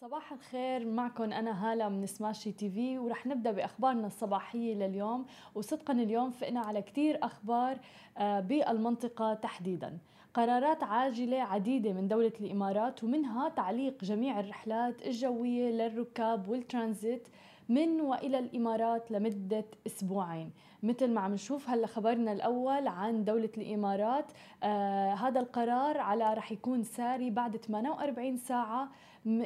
صباح الخير معكم أنا هالة من سماشي تي في ورح نبدأ بأخبارنا الصباحية لليوم. وصدقا اليوم فقنا على كتير أخبار آه، بالمنطقة تحديدا. قرارات عاجلة عديدة من دولة الإمارات ومنها تعليق جميع الرحلات الجوية للركاب والترانزيت. من وإلى الإمارات لمدة أسبوعين. مثل ما عم نشوف هلا خبرنا الأول عن دولة الإمارات. آه هذا القرار على رح يكون ساري بعد 48 ساعة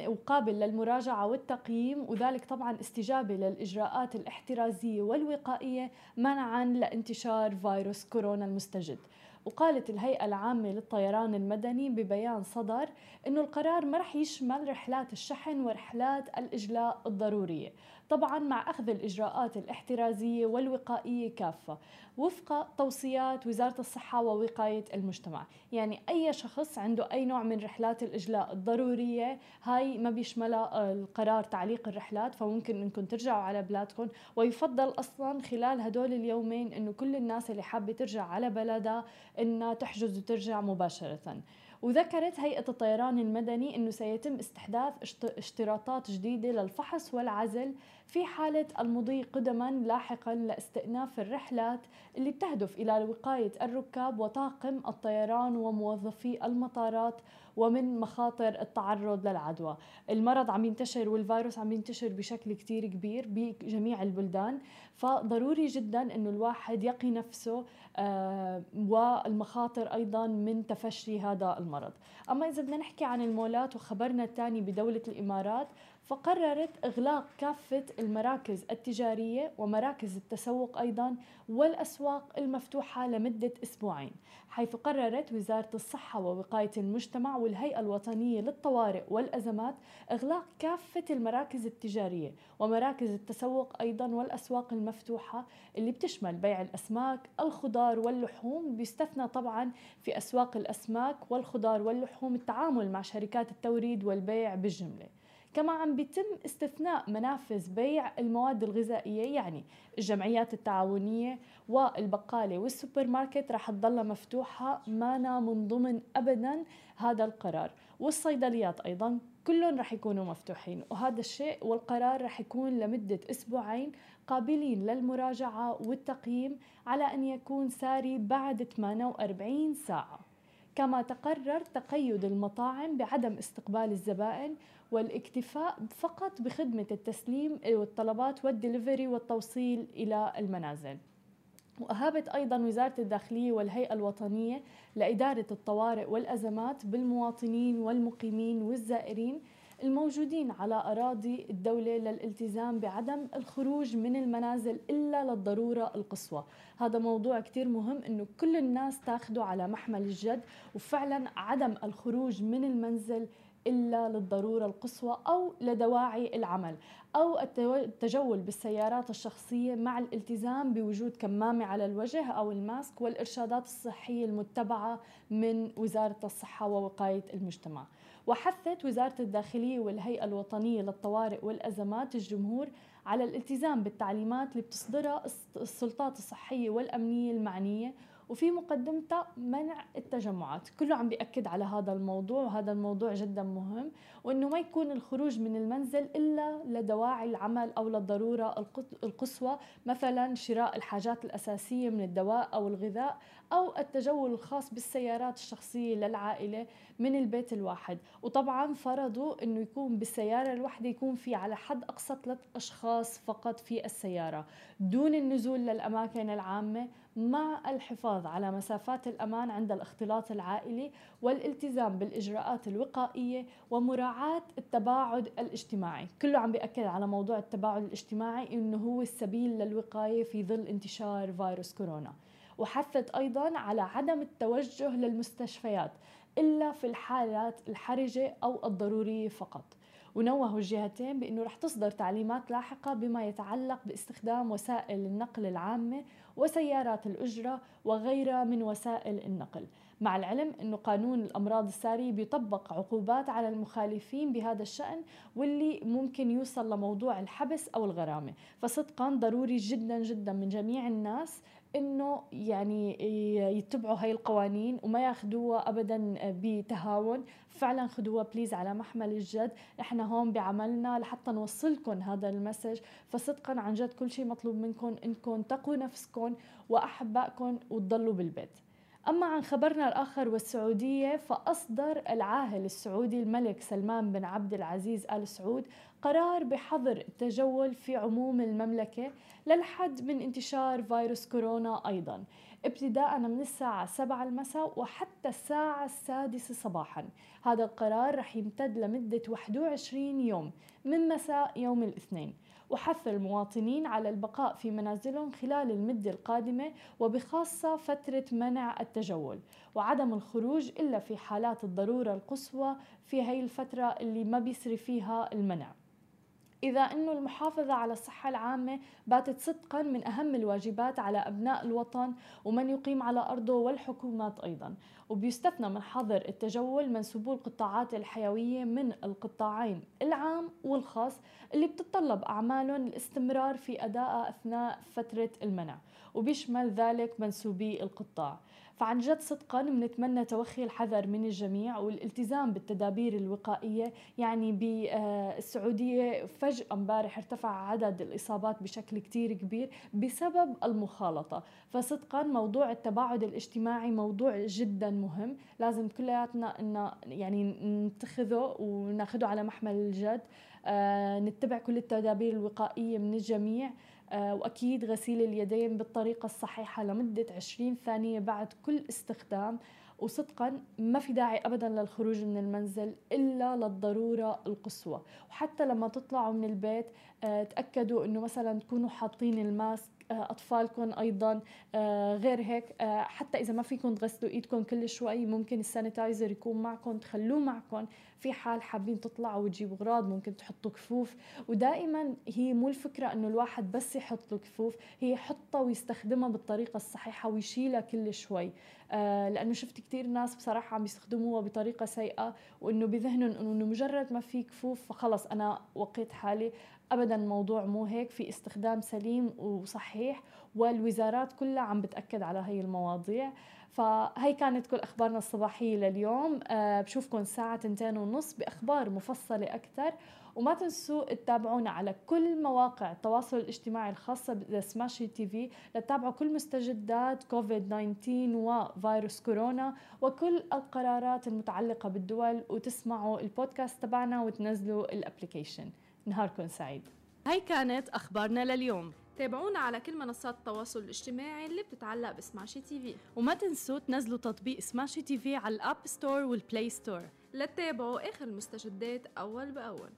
وقابل للمراجعة والتقييم وذلك طبعا استجابة للإجراءات الاحترازية والوقائية منعا لانتشار فيروس كورونا المستجد. وقالت الهيئة العامة للطيران المدني ببيان صدر أنه القرار ما رح يشمل رحلات الشحن ورحلات الإجلاء الضرورية طبعا مع أخذ الإجراءات الاحترازية والوقائية كافة وفق توصيات وزارة الصحة ووقاية المجتمع. يعني أي شخص عنده أي نوع من رحلات الإجلاء الضرورية هاي ما بيشملها القرار تعليق الرحلات فممكن أنكم ترجعوا على بلادكم. ويفضل أصلا خلال هدول اليومين أنه كل الناس اللي حابة ترجع على بلدها أنها تحجز وترجع مباشرة. وذكرت هيئة الطيران المدني أنه سيتم استحداث اشتراطات جديدة للفحص والعزل في حالة المضي قدما لاحقا لاستئناف الرحلات اللي بتهدف إلى وقاية الركاب وطاقم الطيران وموظفي المطارات ومن مخاطر التعرض للعدوى. المرض عم ينتشر والفيروس عم ينتشر بشكل كتير كبير بجميع البلدان فضروري جدا إنه الواحد يقي نفسه آه والمخاطر أيضا من تفشي هذا المرض. أما إذا بدنا نحكي عن المولات وخبرنا الثاني بدولة الإمارات فقررت إغلاق كافة المراكز التجارية ومراكز التسوق أيضا والأسواق المفتوحة لمدة أسبوعين حيث قررت وزارة الصحة ووقاية المجتمع والهيئة الوطنية للطوارئ والأزمات إغلاق كافة المراكز التجارية ومراكز التسوق أيضا والأسواق المفتوحة اللي بتشمل بيع الأسماك الخضار واللحوم بيستثنى طبعا في أسواق الأسماك والخضار واللحوم التعامل مع شركات التوريد والبيع بالجملة. كما عم بيتم استثناء منافذ بيع المواد الغذائية يعني الجمعيات التعاونية والبقالة والسوبر ماركت رح تضل مفتوحة مانا من ضمن أبدا هذا القرار. والصيدليات أيضا كلهم رح يكونوا مفتوحين وهذا الشيء والقرار رح يكون لمدة أسبوعين قابلين للمراجعة والتقييم على أن يكون ساري بعد 48 ساعة. كما تقرر تقيد المطاعم بعدم استقبال الزبائن والاكتفاء فقط بخدمة التسليم والطلبات والدليفري والتوصيل إلى المنازل. وأهابت أيضا وزارة الداخلية والهيئة الوطنية لإدارة الطوارئ والأزمات بالمواطنين والمقيمين والزائرين الموجودين على أراضي الدولة للالتزام بعدم الخروج من المنازل إلا للضرورة القصوى. هذا موضوع كتير مهم أنه كل الناس تاخده على محمل الجد وفعلا عدم الخروج من المنزل إلا للضرورة القصوى أو لدواعي العمل أو التجول بالسيارات الشخصية مع الالتزام بوجود كمامة على الوجه أو الماسك والإرشادات الصحية المتبعة من وزارة الصحة ووقاية المجتمع. وحثت وزارة الداخلية والهيئة الوطنية للطوارئ والأزمات الجمهور على الالتزام بالتعليمات اللي بتصدرها السلطات الصحية والأمنية المعنية وفي مقدمتها منع التجمعات. كله عم بيأكد على هذا الموضوع وهذا الموضوع جدا مهم وإنه ما يكون الخروج من المنزل إلا لدواعي العمل أو للضرورة القصوى مثلا شراء الحاجات الأساسية من الدواء أو الغذاء أو التجول الخاص بالسيارات الشخصية للعائلة من البيت الواحد. وطبعا فرضوا إنه يكون بالسيارة الواحدة يكون في على حد أقصى ثلاث أشخاص فقط في السيارة. دون النزول للأماكن العامة مع الحفاظ على مسافات الأمان عند الاختلاط العائلي والالتزام بالإجراءات الوقائية ومراعاة التباعد الاجتماعي. كله عم بيأكد على موضوع التباعد الاجتماعي إنه هو السبيل للوقاية في ظل انتشار فيروس كورونا. وحثت أيضا على عدم التوجه للمستشفيات إلا في الحالات الحرجة أو الضرورية فقط. ونوهوا الجهتين بأنه رح تصدر تعليمات لاحقة بما يتعلق باستخدام وسائل النقل العامة وسيارات الأجرة وغيرها من وسائل النقل. مع العلم أنه قانون الأمراض السارية بيطبق عقوبات على المخالفين بهذا الشأن واللي ممكن يوصل لموضوع الحبس أو الغرامة. فصدقا ضروري جدا جدا من جميع الناس إنه يعني يتبعوا هاي القوانين وما ياخذوها ابدا بتهاون. فعلا خذوها please على محمل الجد. إحنا هون بعملنا لحتى نوصلكم هذا ال message. فصدقا عن جد كل شيء مطلوب منكم إنكم تقوا نفسكم وأحبائكم وتضلوا بالبيت. أما عن خبرنا الآخر والسعودية فأصدر العاهل السعودي الملك سلمان بن عبد العزيز آل سعود قرار بحظر التجول في عموم المملكة للحد من انتشار فيروس كورونا أيضا. ابتداء من الساعة 7 المساء وحتى الساعة السادسة صباحا. هذا القرار رح يمتد لمدة 21 يوم من مساء يوم الاثنين. وحث المواطنين على البقاء في منازلهم خلال المدة القادمة وبخاصة فترة منع التجول وعدم الخروج إلا في حالات الضرورة القصوى في هي الفترة اللي ما بيسري فيها المنع. إذا أنه المحافظة على الصحة العامة باتت صدقا من أهم الواجبات على أبناء الوطن ومن يقيم على أرضه والحكومات أيضا. وبيستثنى من حظر التجول منسوبو القطاعات الحيوية من القطاعين العام والخاص اللي بتتطلب أعمالهم الاستمرار في أدائها أثناء فترة المنع وبيشمل ذلك منسوبي القطاع. فعن جد صدقا بنتمنى توخي الحذر من الجميع والالتزام بالتدابير الوقائية. يعني بالسعودية فجأة امبارح ارتفع عدد الإصابات بشكل كتير كبير بسبب المخالطة. فصدقا موضوع التباعد الاجتماعي موضوع جدا مهم. لازم كلياتنا إن يعني نتخذه وناخذه على محمل الجد. آه نتبع كل التدابير الوقائية من الجميع. آه، وأكيد غسيل اليدين بالطريقة الصحيحة لمدة 20 ثانية بعد كل استخدام. وصدقا ما في داعي ابدا للخروج من المنزل إلا للضرورة القصوى. وحتى لما تطلعوا من البيت آه، تأكدوا إنه مثلا تكونوا حاطين ال mask أطفالكم أيضا. غير هيك حتى إذا ما فيكم تغسلوا إيدكم كل شوي ممكن ال sanitizer يكون معكم تخلوه معكم. في حال حابين تطلعوا وتجيبوا أغراض ممكن تحطوا كفوف. ودائما هي مو الفكرة إنه الواحد بس يحط له كفوف هي يحطها ويستخدمها بالطريقة الصحيحة ويشيلها كل شوي. آه لأنه شفت كثير ناس بصراحة عم يستخدموها بطريقة سيئة وإنه بذهنهم إنه مجرد ما في كفوف فخلص أنا وقيت حالي. ابدا الموضوع مو هيك في استخدام سليم وصحيح والوزارات كلها عم بتأكد على هي المواضيع. فهي كانت كل أخبارنا الصباحية لليوم. أه بشوفكم الساعة تنتين ونص بأخبار مفصلة أكثر. وما تنسوا تتابعونا على كل مواقع التواصل الاجتماعي الخاصة ب Smashi TV لتتابعوا كل مستجدات كوفيد 19 وفيروس كورونا وكل القرارات المتعلقة بالدول وتسمعوا البودكاست تبعنا وتنزلوا ال application. نهاركم سعيد. هاي كانت أخبارنا لليوم. تابعونا على كل منصات التواصل الاجتماعي اللي بتتعلق ب Smashi TV وما تنسوا تنزلوا تطبيق Smashi TV على ال App Store وال Play Store لتتابعوا آخر المستجدات أول بأول.